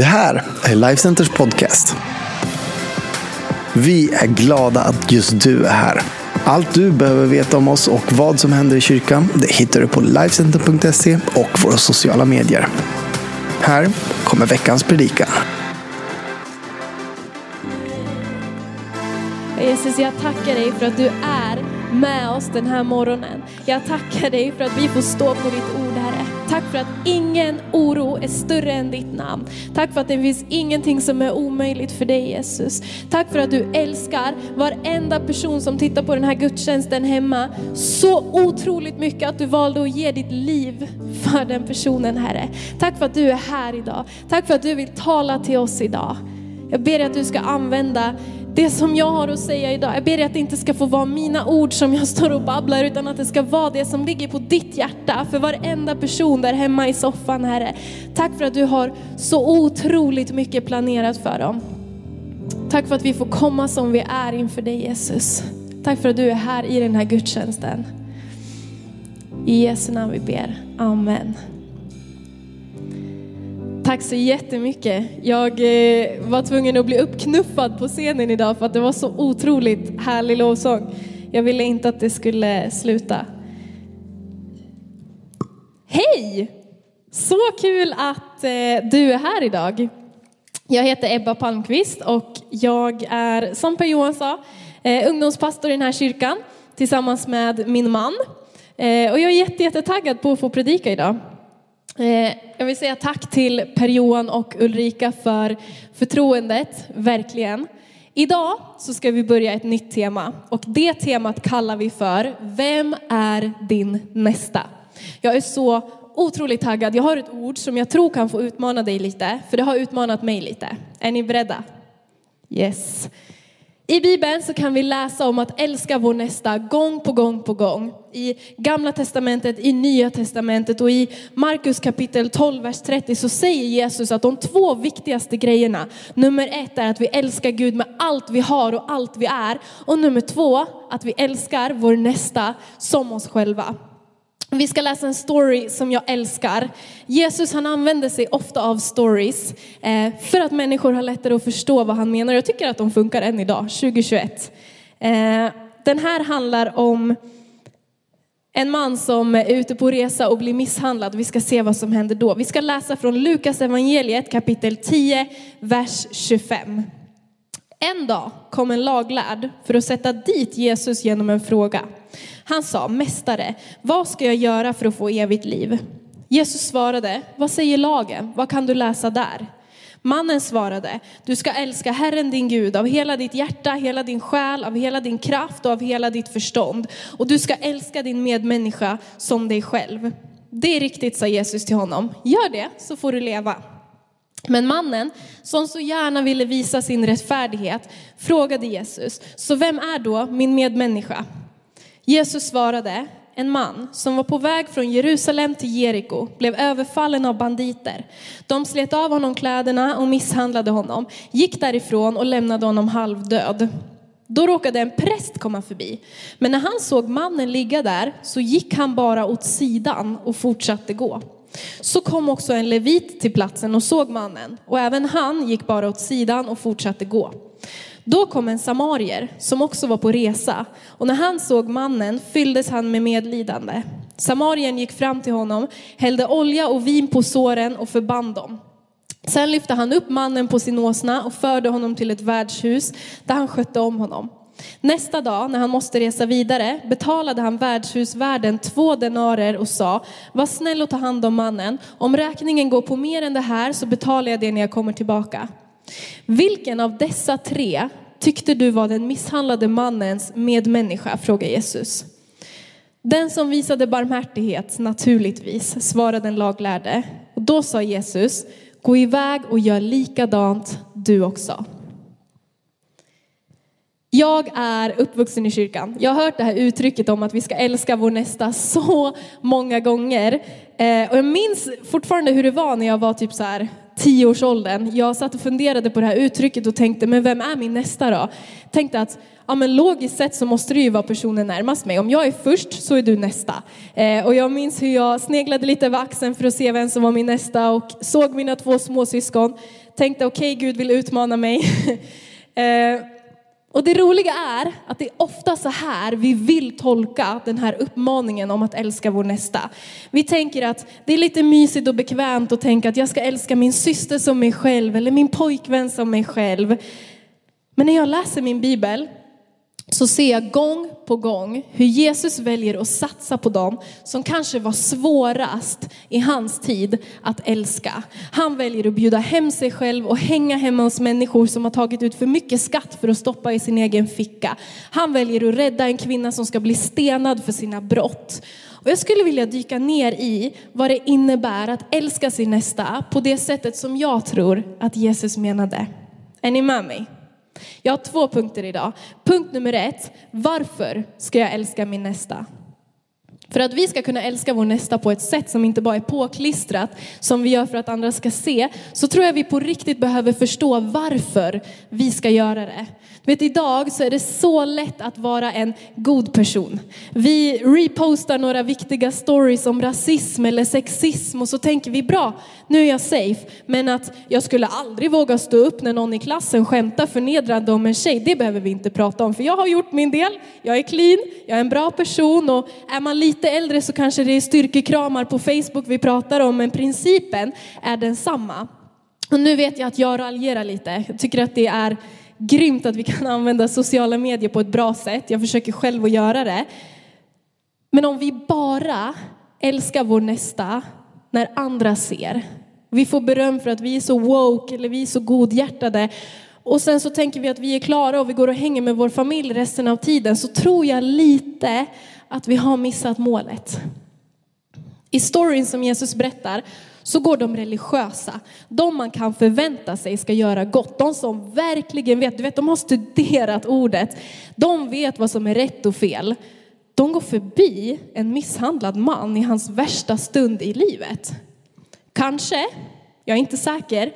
Det här är Lifecenters podcast. Vi är glada att just du är här. Allt du behöver veta om oss och vad som händer i kyrkan det hittar du på Lifecenter.se och våra sociala medier. Här kommer veckans predikan. Jesus, jag tackar dig för att du är med oss den här morgonen. Jag tackar dig för att vi får stå på ditt ord, Tack för att ingen oro är större än ditt namn. Tack för att det finns ingenting som är omöjligt för dig, Jesus. Tack för att du älskar varenda person som tittar på den här gudstjänsten hemma så otroligt mycket att du valde att ge ditt liv för den personen, Herre. Tack för att du är här idag. Tack för att du vill tala till oss idag. Jag ber att du ska använda det som jag har att säga idag. Jag ber dig att det inte ska få vara mina ord som jag står och babblar, utan att det ska vara det som ligger på ditt hjärta för varenda person där hemma i soffan, Herre. Tack för att du har så otroligt mycket planerat för dem. Tack för att vi får komma som vi är inför dig Jesus. Tack för att du är här i den här gudstjänsten. I Jesu namn vi ber. Amen. Tack så jättemycket. Jag eh, var tvungen att bli uppknuffad på scenen idag för att det var så otroligt härlig lovsång. Jag ville inte att det skulle sluta. Hej! Så kul att eh, du är här idag. Jag heter Ebba Palmqvist och jag är, som Per Johan sa, eh, ungdomspastor i den här kyrkan tillsammans med min man. Eh, och jag är jättetaggad på att få predika idag. Eh, jag vill säga tack till Per-Johan och Ulrika för förtroendet, verkligen. Idag så ska vi börja ett nytt tema och det temat kallar vi för Vem är din nästa? Jag är så otroligt taggad. Jag har ett ord som jag tror kan få utmana dig lite, för det har utmanat mig lite. Är ni beredda? Yes. I Bibeln så kan vi läsa om att älska vår nästa gång på gång på gång. I gamla testamentet, i nya testamentet och i Markus kapitel 12, vers 30 så säger Jesus att de två viktigaste grejerna, nummer ett är att vi älskar Gud med allt vi har och allt vi är. Och nummer två, att vi älskar vår nästa som oss själva. Vi ska läsa en story som jag älskar. Jesus han använder sig ofta av stories eh, för att människor har lättare att förstå vad han menar. Jag tycker att de funkar än idag, 2021. Eh, den här handlar om en man som är ute på resa och blir misshandlad. Vi ska se vad som händer då. Vi ska läsa från Lukas evangeliet kapitel 10, vers 25. En dag kom en laglärd för att sätta dit Jesus genom en fråga. Han sa, Mästare, vad ska jag göra för att få evigt liv? Jesus svarade, vad säger lagen? Vad kan du läsa där? Mannen svarade, du ska älska Herren din Gud av hela ditt hjärta, hela din själ, av hela din kraft och av hela ditt förstånd. Och du ska älska din medmänniska som dig själv. Det är riktigt, sa Jesus till honom. Gör det så får du leva. Men mannen, som så gärna ville visa sin rättfärdighet, frågade Jesus, så vem är då min medmänniska? Jesus svarade, en man som var på väg från Jerusalem till Jeriko blev överfallen av banditer. De slet av honom kläderna och misshandlade honom, gick därifrån och lämnade honom halvdöd. Då råkade en präst komma förbi. Men när han såg mannen ligga där så gick han bara åt sidan och fortsatte gå. Så kom också en levit till platsen och såg mannen och även han gick bara åt sidan och fortsatte gå. Då kom en samarier som också var på resa och när han såg mannen fylldes han med medlidande. Samarien gick fram till honom, hällde olja och vin på såren och förband dem. Sen lyfte han upp mannen på sin åsna och förde honom till ett värdshus där han skötte om honom. Nästa dag när han måste resa vidare betalade han värdshusvärden två denarer och sa, var snäll och ta hand om mannen. Om räkningen går på mer än det här så betalar jag det när jag kommer tillbaka. Vilken av dessa tre tyckte du var den misshandlade mannens medmänniska? frågade Jesus. Den som visade barmhärtighet, naturligtvis, svarade den laglärde. Och då sa Jesus, gå iväg och gör likadant du också. Jag är uppvuxen i kyrkan. Jag har hört det här uttrycket om att vi ska älska vår nästa så många gånger. Eh, och jag minns fortfarande hur det var när jag var typ så här tioårsåldern. Jag satt och funderade på det här uttrycket och tänkte, men vem är min nästa då? Tänkte att ja, men logiskt sett så måste det ju vara personen närmast mig. Om jag är först så är du nästa. Eh, och jag minns hur jag sneglade lite över axeln för att se vem som var min nästa och såg mina två småsyskon. Tänkte okej, okay, Gud vill utmana mig. eh, och det roliga är att det är ofta så här vi vill tolka den här uppmaningen om att älska vår nästa. Vi tänker att det är lite mysigt och bekvämt att tänka att jag ska älska min syster som mig själv eller min pojkvän som mig själv. Men när jag läser min bibel så ser jag gång på gång hur Jesus väljer att satsa på dem som kanske var svårast i hans tid att älska. Han väljer att bjuda hem sig själv och hänga hemma hos människor som har tagit ut för mycket skatt för att stoppa i sin egen ficka. Han väljer att rädda en kvinna som ska bli stenad för sina brott. Och jag skulle vilja dyka ner i vad det innebär att älska sin nästa på det sättet som jag tror att Jesus menade. Är ni med mig? Jag har två punkter idag. Punkt nummer ett, varför ska jag älska min nästa? För att vi ska kunna älska vår nästa på ett sätt som inte bara är påklistrat, som vi gör för att andra ska se, så tror jag vi på riktigt behöver förstå varför vi ska göra det. Du vet idag så är det så lätt att vara en god person. Vi repostar några viktiga stories om rasism eller sexism och så tänker vi bra, nu är jag safe. Men att jag skulle aldrig våga stå upp när någon i klassen skämtar förnedrande om en tjej, det behöver vi inte prata om. För jag har gjort min del, jag är clean, jag är en bra person och är man lite äldre så kanske det är styrkekramar på Facebook vi pratar om, men principen är densamma. Och nu vet jag att jag raljerar lite. Jag tycker att det är grymt att vi kan använda sociala medier på ett bra sätt. Jag försöker själv att göra det. Men om vi bara älskar vår nästa när andra ser. Vi får beröm för att vi är så woke eller vi är så godhjärtade. Och sen så tänker vi att vi är klara och vi går och hänger med vår familj resten av tiden. Så tror jag lite att vi har missat målet. I storyn som Jesus berättar så går de religiösa, de man kan förvänta sig ska göra gott, de som verkligen vet, du vet de har studerat ordet, de vet vad som är rätt och fel. De går förbi en misshandlad man i hans värsta stund i livet. Kanske, jag är inte säker,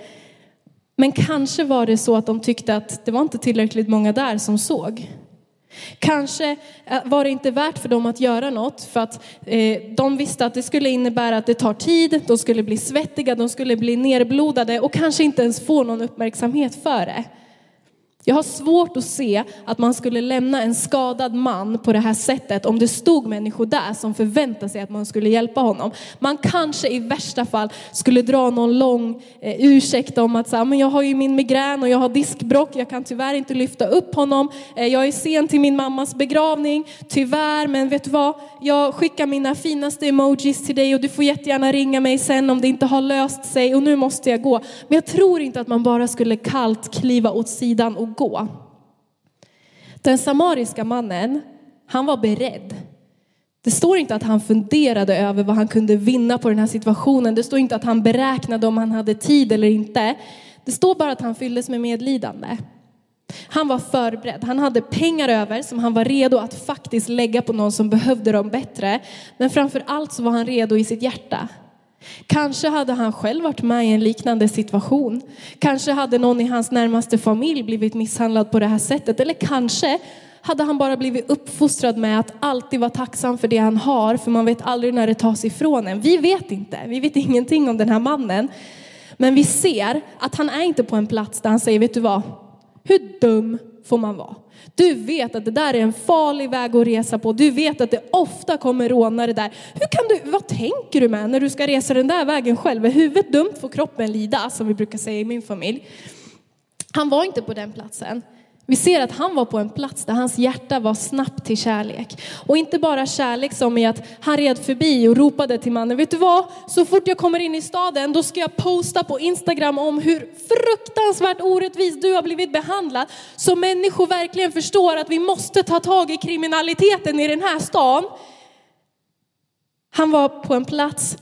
men kanske var det så att de tyckte att det var inte tillräckligt många där som såg. Kanske eh, var det inte värt för dem att göra något för att eh, de visste att det skulle innebära att det tar tid, de skulle bli svettiga, de skulle bli nerblodade och kanske inte ens få någon uppmärksamhet för det. Jag har svårt att se att man skulle lämna en skadad man på det här sättet om det stod människor där som förväntade sig att man skulle hjälpa honom. Man kanske i värsta fall skulle dra någon lång eh, ursäkt om att så men jag har ju min migrän och jag har diskbrock, jag kan tyvärr inte lyfta upp honom. Eh, jag är sen till min mammas begravning, tyvärr, men vet du vad? Jag skickar mina finaste emojis till dig och du får jättegärna ringa mig sen om det inte har löst sig och nu måste jag gå. Men jag tror inte att man bara skulle kallt kliva åt sidan och gå. Den samariska mannen, han var beredd. Det står inte att han funderade över vad han kunde vinna på den här situationen. Det står inte att han beräknade om han hade tid eller inte. Det står bara att han fylldes med medlidande. Han var förberedd. Han hade pengar över som han var redo att faktiskt lägga på någon som behövde dem bättre. Men framför allt så var han redo i sitt hjärta. Kanske hade han själv varit med i en liknande situation. Kanske hade någon i hans närmaste familj blivit misshandlad på det här sättet. Eller kanske hade han bara blivit uppfostrad med att alltid vara tacksam för det han har, för man vet aldrig när det tas ifrån en. Vi vet inte, vi vet ingenting om den här mannen. Men vi ser att han är inte på en plats där han säger, vet du vad, hur dum får man vara? Du vet att det där är en farlig väg att resa på. Du vet att det ofta kommer rånare där. Hur kan du, vad tänker du med när du ska resa den där vägen själv? Är huvudet dumt får kroppen lida, som vi brukar säga i min familj. Han var inte på den platsen. Vi ser att han var på en plats där hans hjärta var snabbt till kärlek. Och inte bara kärlek som i att han red förbi och ropade till mannen, vet du vad? Så fort jag kommer in i staden då ska jag posta på Instagram om hur fruktansvärt orättvist du har blivit behandlad. Så människor verkligen förstår att vi måste ta tag i kriminaliteten i den här stan. Han var på en plats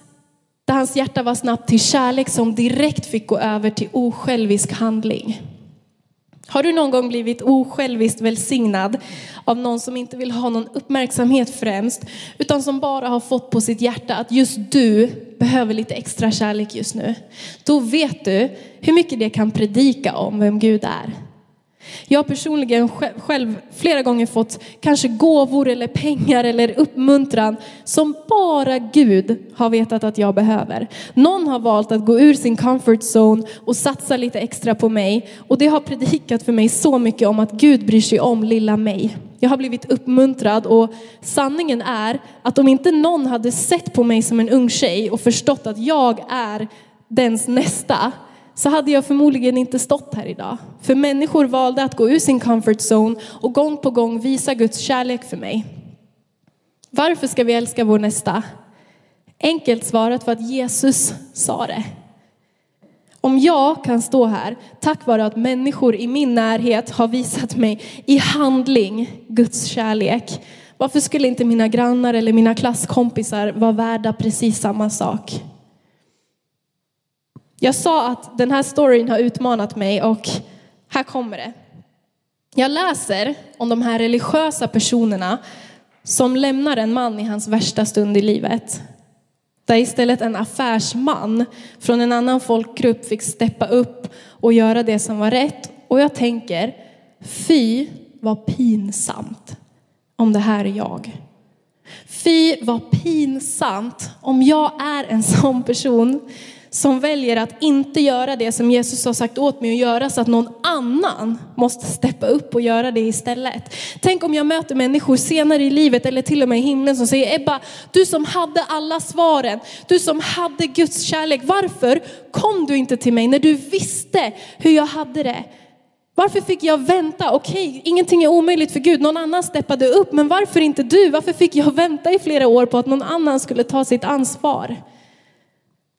där hans hjärta var snabbt till kärlek som direkt fick gå över till osjälvisk handling. Har du någon gång blivit osjälviskt välsignad av någon som inte vill ha någon uppmärksamhet främst, utan som bara har fått på sitt hjärta att just du behöver lite extra kärlek just nu? Då vet du hur mycket det kan predika om vem Gud är. Jag har personligen själv flera gånger fått kanske gåvor eller pengar eller uppmuntran som bara Gud har vetat att jag behöver. Någon har valt att gå ur sin comfort zone och satsa lite extra på mig och det har predikat för mig så mycket om att Gud bryr sig om lilla mig. Jag har blivit uppmuntrad och sanningen är att om inte någon hade sett på mig som en ung tjej och förstått att jag är dens nästa så hade jag förmodligen inte stått här idag. För människor valde att gå ur sin comfort zone och gång på gång visa Guds kärlek för mig. Varför ska vi älska vår nästa? Enkelt svarat för att Jesus sa det. Om jag kan stå här tack vare att människor i min närhet har visat mig i handling Guds kärlek. Varför skulle inte mina grannar eller mina klasskompisar vara värda precis samma sak? Jag sa att den här storyn har utmanat mig och här kommer det. Jag läser om de här religiösa personerna som lämnar en man i hans värsta stund i livet. Där istället en affärsman från en annan folkgrupp fick steppa upp och göra det som var rätt. Och jag tänker, fy vad pinsamt om det här är jag. Fy vad pinsamt om jag är en sån person som väljer att inte göra det som Jesus har sagt åt mig att göra så att någon annan måste steppa upp och göra det istället. Tänk om jag möter människor senare i livet eller till och med i himlen som säger Ebba, du som hade alla svaren, du som hade Guds kärlek, varför kom du inte till mig när du visste hur jag hade det? Varför fick jag vänta? Okej, ingenting är omöjligt för Gud. Någon annan steppade upp, men varför inte du? Varför fick jag vänta i flera år på att någon annan skulle ta sitt ansvar?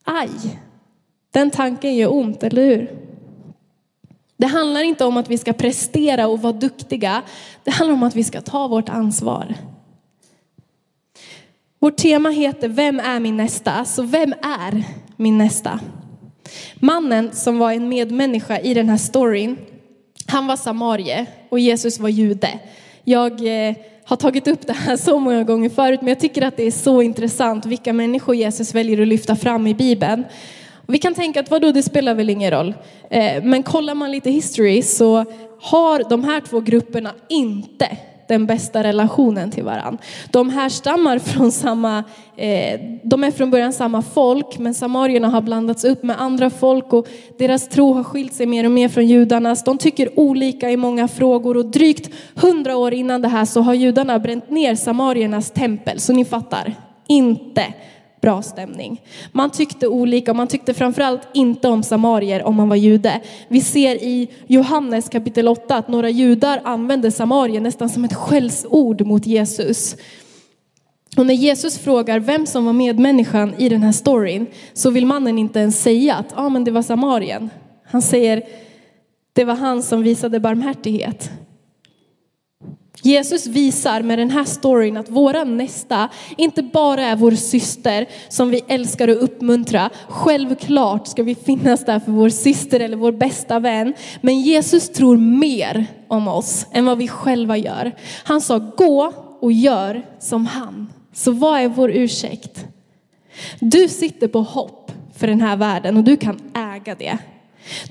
Aj, den tanken gör ont, eller hur? Det handlar inte om att vi ska prestera och vara duktiga. Det handlar om att vi ska ta vårt ansvar. Vårt tema heter Vem är min nästa? Så vem är min nästa? Mannen som var en medmänniska i den här storyn, han var samarie och Jesus var jude. Jag eh, har tagit upp det här så många gånger förut, men jag tycker att det är så intressant vilka människor Jesus väljer att lyfta fram i Bibeln. Vi kan tänka att vadå, det spelar väl ingen roll. Eh, men kollar man lite history så har de här två grupperna inte den bästa relationen till varandra. De härstammar från samma, eh, de är från början samma folk, men samarierna har blandats upp med andra folk och deras tro har skilt sig mer och mer från judarnas. De tycker olika i många frågor och drygt hundra år innan det här så har judarna bränt ner samariernas tempel. Så ni fattar, inte bra stämning. Man tyckte olika, och man tyckte framförallt inte om samarier om man var jude. Vi ser i Johannes kapitel 8 att några judar använde samarier nästan som ett skällsord mot Jesus. Och när Jesus frågar vem som var medmänniskan i den här storyn så vill mannen inte ens säga att ah, men det var samarien. Han säger det var han som visade barmhärtighet. Jesus visar med den här storyn att våra nästa inte bara är vår syster som vi älskar och uppmuntrar. Självklart ska vi finnas där för vår syster eller vår bästa vän. Men Jesus tror mer om oss än vad vi själva gör. Han sa gå och gör som han. Så vad är vår ursäkt? Du sitter på hopp för den här världen och du kan äga det.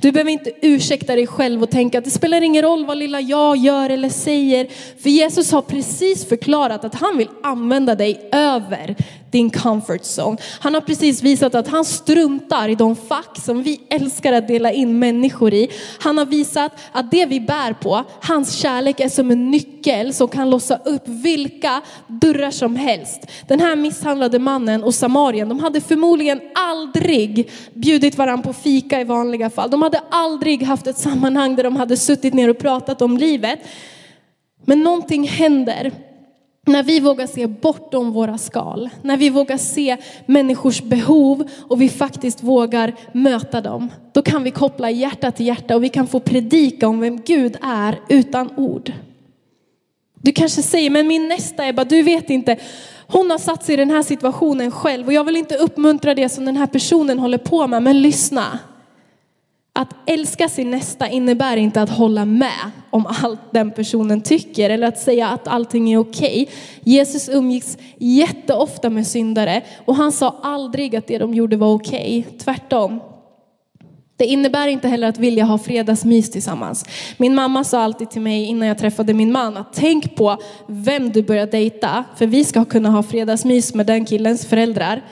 Du behöver inte ursäkta dig själv och tänka att det spelar ingen roll vad lilla jag gör eller säger. För Jesus har precis förklarat att han vill använda dig över din comfort zone. Han har precis visat att han struntar i de fack som vi älskar att dela in människor i. Han har visat att det vi bär på, hans kärlek är som en nyckel som kan låsa upp vilka dörrar som helst. Den här misshandlade mannen och samarien, de hade förmodligen aldrig bjudit varandra på fika i vanliga fall. De hade aldrig haft ett sammanhang där de hade suttit ner och pratat om livet. Men någonting händer när vi vågar se bortom våra skal, när vi vågar se människors behov och vi faktiskt vågar möta dem, då kan vi koppla hjärta till hjärta och vi kan få predika om vem Gud är utan ord. Du kanske säger, men min nästa Ebba, du vet inte, hon har satt sig i den här situationen själv och jag vill inte uppmuntra det som den här personen håller på med, men lyssna. Att älska sin nästa innebär inte att hålla med om allt den personen tycker eller att säga att allting är okej. Jesus umgicks jätteofta med syndare och han sa aldrig att det de gjorde var okej. Tvärtom. Det innebär inte heller att vilja ha fredagsmys tillsammans. Min mamma sa alltid till mig innan jag träffade min man att tänk på vem du börjar dejta för vi ska kunna ha fredagsmys med den killens föräldrar.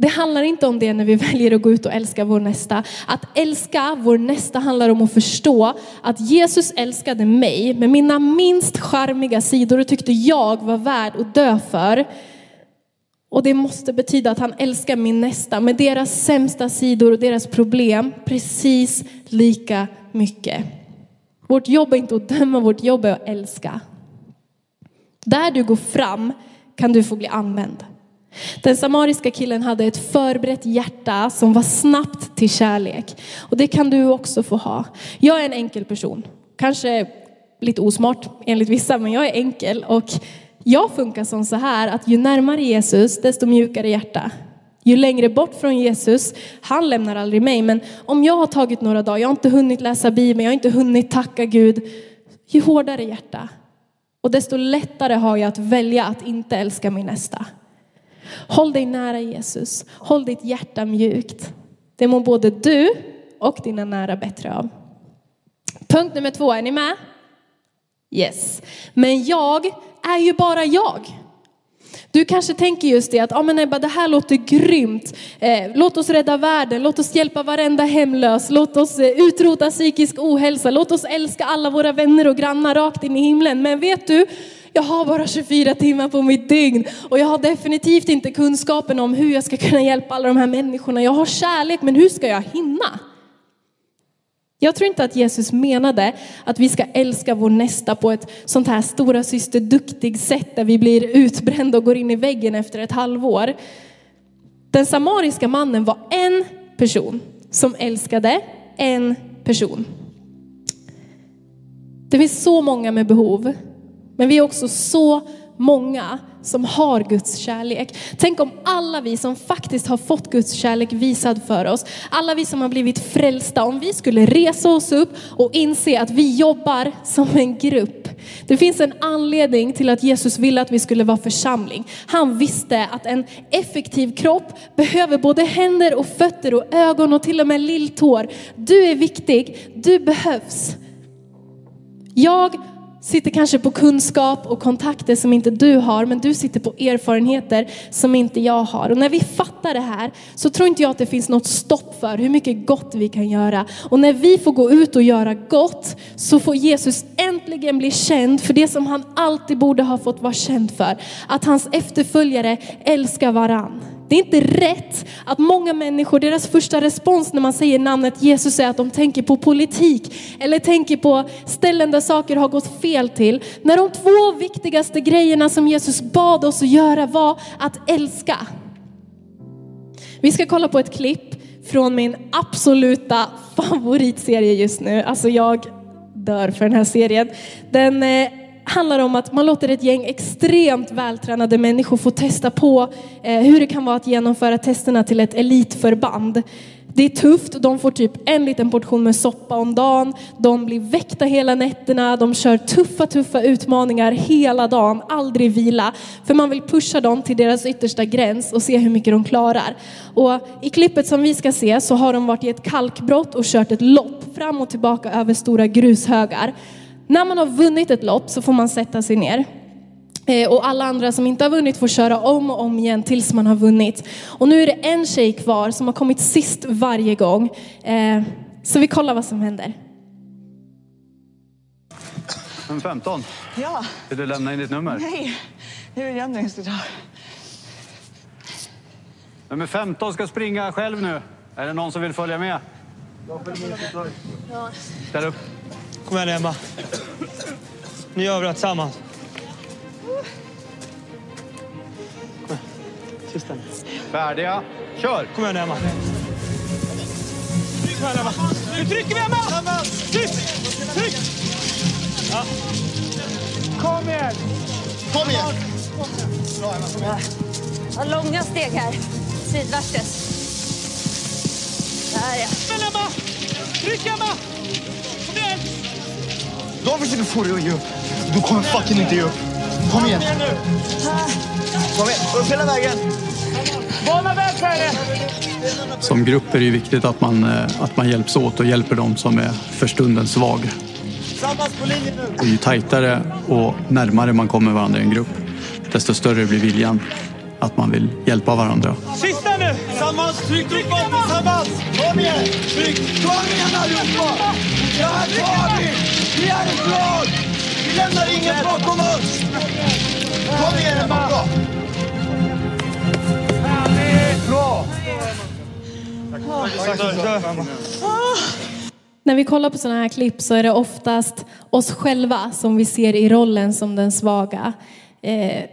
Det handlar inte om det när vi väljer att gå ut och älska vår nästa. Att älska vår nästa handlar om att förstå att Jesus älskade mig med mina minst charmiga sidor och tyckte jag var värd att dö för. Och det måste betyda att han älskar min nästa med deras sämsta sidor och deras problem precis lika mycket. Vårt jobb är inte att döma, vårt jobb är att älska. Där du går fram kan du få bli använd. Den samariska killen hade ett förberett hjärta som var snabbt till kärlek. Och det kan du också få ha. Jag är en enkel person. Kanske lite osmart enligt vissa, men jag är enkel. Och jag funkar som så här att ju närmare Jesus, desto mjukare hjärta. Ju längre bort från Jesus, han lämnar aldrig mig. Men om jag har tagit några dagar, jag har inte hunnit läsa Bibeln, jag har inte hunnit tacka Gud. Ju hårdare hjärta. Och desto lättare har jag att välja att inte älska min nästa. Håll dig nära Jesus. Håll ditt hjärta mjukt. Det mår både du och dina nära bättre av. Punkt nummer två, är ni med? Yes. Men jag är ju bara jag. Du kanske tänker just det att, ja men Ebba det här låter grymt. Eh, låt oss rädda världen, låt oss hjälpa varenda hemlös, låt oss eh, utrota psykisk ohälsa, låt oss älska alla våra vänner och grannar rakt in i himlen. Men vet du, jag har bara 24 timmar på mitt dygn och jag har definitivt inte kunskapen om hur jag ska kunna hjälpa alla de här människorna. Jag har kärlek, men hur ska jag hinna? Jag tror inte att Jesus menade att vi ska älska vår nästa på ett sånt här stora syster duktig sätt där vi blir utbrända och går in i väggen efter ett halvår. Den samariska mannen var en person som älskade en person. Det finns så många med behov, men vi är också så många som har Guds kärlek. Tänk om alla vi som faktiskt har fått Guds kärlek visad för oss, alla vi som har blivit frälsta, om vi skulle resa oss upp och inse att vi jobbar som en grupp. Det finns en anledning till att Jesus ville att vi skulle vara församling. Han visste att en effektiv kropp behöver både händer och fötter och ögon och till och med lilltår. Du är viktig, du behövs. Jag sitter kanske på kunskap och kontakter som inte du har, men du sitter på erfarenheter som inte jag har. Och när vi fattar det här så tror inte jag att det finns något stopp för hur mycket gott vi kan göra. Och när vi får gå ut och göra gott så får Jesus äntligen bli känd för det som han alltid borde ha fått vara känd för. Att hans efterföljare älskar varann. Det är inte rätt att många människor, deras första respons när man säger namnet Jesus är att de tänker på politik eller tänker på ställen där saker har gått fel till. När de två viktigaste grejerna som Jesus bad oss att göra var att älska. Vi ska kolla på ett klipp från min absoluta favoritserie just nu. Alltså jag dör för den här serien. Den eh, handlar om att man låter ett gäng extremt vältränade människor få testa på eh, hur det kan vara att genomföra testerna till ett elitförband. Det är tufft, de får typ en liten portion med soppa om dagen, de blir väckta hela nätterna, de kör tuffa, tuffa utmaningar hela dagen, aldrig vila. För man vill pusha dem till deras yttersta gräns och se hur mycket de klarar. Och i klippet som vi ska se så har de varit i ett kalkbrott och kört ett lopp fram och tillbaka över stora grushögar. När man har vunnit ett lopp så får man sätta sig ner. Eh, och alla andra som inte har vunnit får köra om och om igen tills man har vunnit. Och nu är det en tjej kvar som har kommit sist varje gång. Eh, så vi kollar vad som händer. Nummer 15. Ja, Vill du lämna in ditt nummer? nej. Det är Jenny som ska ta. Nummer 15 ska springa själv nu. Är det någon som vill följa med? Ställ upp. Kom igen Emma. Nu gör vi det tillsammans. Kom igen. Sista. Färdiga. Kör! Kom igen Emma. Kom igen Emma. Nu trycker vi Emma! Tryck! Tryck! Ja. Kom igen! Kom igen! Vad långa steg här. Sidvärtes. Där ja. Kom igen Emma! Tryck Emma! De försöker få dig att ge upp. Du kommer fucking inte ge upp. Kom igen. Kom igen. Upp hela vägen. Bana väg henne! Som grupp är det viktigt att man, eh, att man hjälps åt och hjälper dem som är för stunden svag. Tillsammans på linjen nu. Och ju tajtare och närmare man kommer varandra i en grupp, desto större blir viljan att man vill hjälpa varandra. Sista nu! Tillsammans. Tryck uppåt tillsammans. Kom igen. Tryck. Kom igen allihopa. Det här tar vi. Vi är ett lag. Vi lämnar ingen bakom oss. Kom igen Emma. Bra. När vi kollar på sådana här klipp så är det oftast oss själva som vi ser i rollen som den svaga. Eh,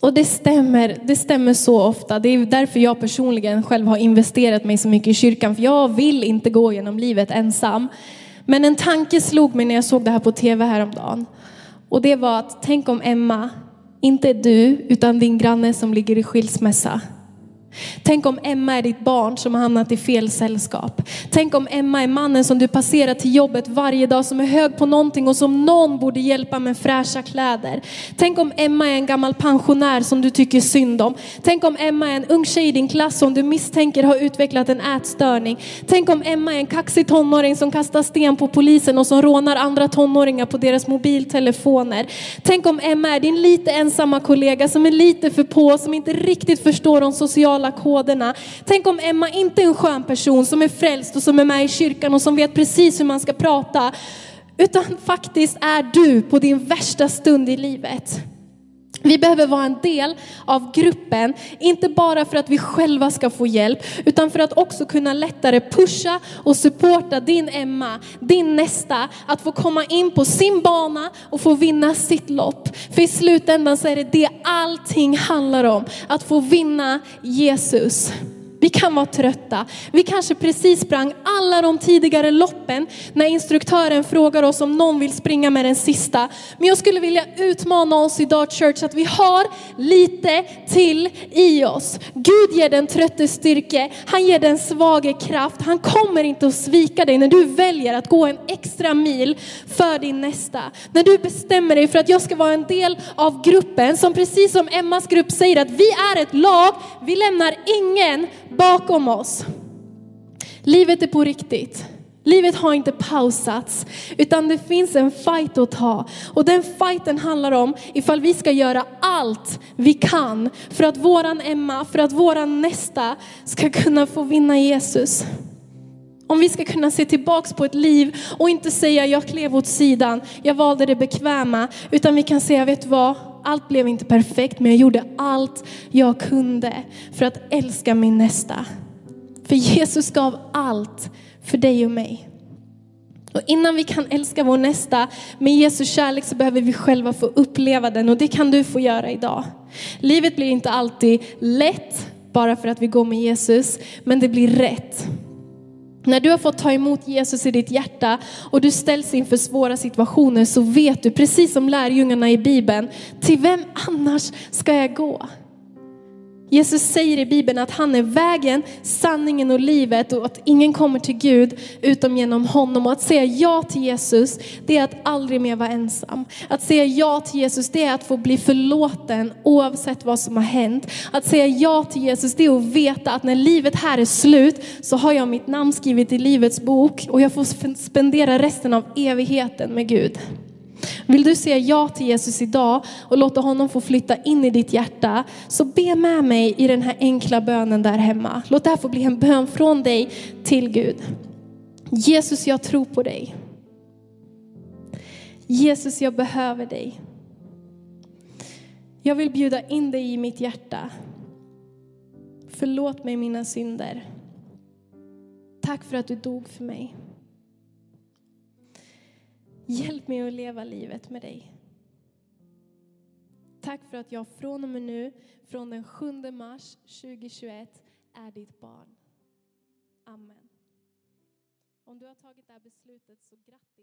och det stämmer, det stämmer så ofta. Det är därför jag personligen själv har investerat mig så mycket i kyrkan. För jag vill inte gå genom livet ensam. Men en tanke slog mig när jag såg det här på tv häromdagen. Och det var att tänk om Emma inte är du utan din granne som ligger i skilsmässa. Tänk om Emma är ditt barn som har hamnat i fel sällskap. Tänk om Emma är mannen som du passerar till jobbet varje dag som är hög på någonting och som någon borde hjälpa med fräscha kläder. Tänk om Emma är en gammal pensionär som du tycker synd om. Tänk om Emma är en ung tjej i din klass som du misstänker har utvecklat en ätstörning. Tänk om Emma är en kaxig tonåring som kastar sten på polisen och som rånar andra tonåringar på deras mobiltelefoner. Tänk om Emma är din lite ensamma kollega som är lite för på, som inte riktigt förstår de sociala koderna. Tänk om Emma inte är en skön person som är frälst och som är med i kyrkan och som vet precis hur man ska prata. Utan faktiskt är du på din värsta stund i livet. Vi behöver vara en del av gruppen, inte bara för att vi själva ska få hjälp, utan för att också kunna lättare pusha och supporta din Emma, din nästa, att få komma in på sin bana och få vinna sitt lopp. För i slutändan så är det det allting handlar om, att få vinna Jesus. Vi kan vara trötta. Vi kanske precis sprang alla de tidigare loppen när instruktören frågar oss om någon vill springa med den sista. Men jag skulle vilja utmana oss idag Church att vi har lite till i oss. Gud ger den trötte styrke, han ger den svage kraft. Han kommer inte att svika dig när du väljer att gå en extra mil för din nästa. När du bestämmer dig för att jag ska vara en del av gruppen som precis som Emmas grupp säger att vi är ett lag, vi lämnar ingen bakom oss. Livet är på riktigt. Livet har inte pausats, utan det finns en fight att ta. Och den fighten handlar om ifall vi ska göra allt vi kan för att våran Emma, för att våran nästa ska kunna få vinna Jesus. Om vi ska kunna se tillbaks på ett liv och inte säga jag klev åt sidan, jag valde det bekväma, utan vi kan säga vet du vad, allt blev inte perfekt men jag gjorde allt jag kunde för att älska min nästa. För Jesus gav allt för dig och mig. Och innan vi kan älska vår nästa med Jesus kärlek så behöver vi själva få uppleva den och det kan du få göra idag. Livet blir inte alltid lätt bara för att vi går med Jesus, men det blir rätt. När du har fått ta emot Jesus i ditt hjärta och du ställs inför svåra situationer så vet du, precis som lärjungarna i Bibeln, till vem annars ska jag gå? Jesus säger i Bibeln att han är vägen, sanningen och livet och att ingen kommer till Gud utom genom honom. Och att säga ja till Jesus, det är att aldrig mer vara ensam. Att säga ja till Jesus, det är att få bli förlåten oavsett vad som har hänt. Att säga ja till Jesus, det är att veta att när livet här är slut så har jag mitt namn skrivet i livets bok och jag får spendera resten av evigheten med Gud. Vill du säga ja till Jesus idag och låta honom få flytta in i ditt hjärta, så be med mig i den här enkla bönen där hemma. Låt det här få bli en bön från dig till Gud. Jesus, jag tror på dig. Jesus, jag behöver dig. Jag vill bjuda in dig i mitt hjärta. Förlåt mig mina synder. Tack för att du dog för mig. Hjälp mig att leva livet med dig. Tack för att jag från och med nu, från den 7 mars 2021, är ditt barn. Amen. Om du har tagit det här beslutet så grattis.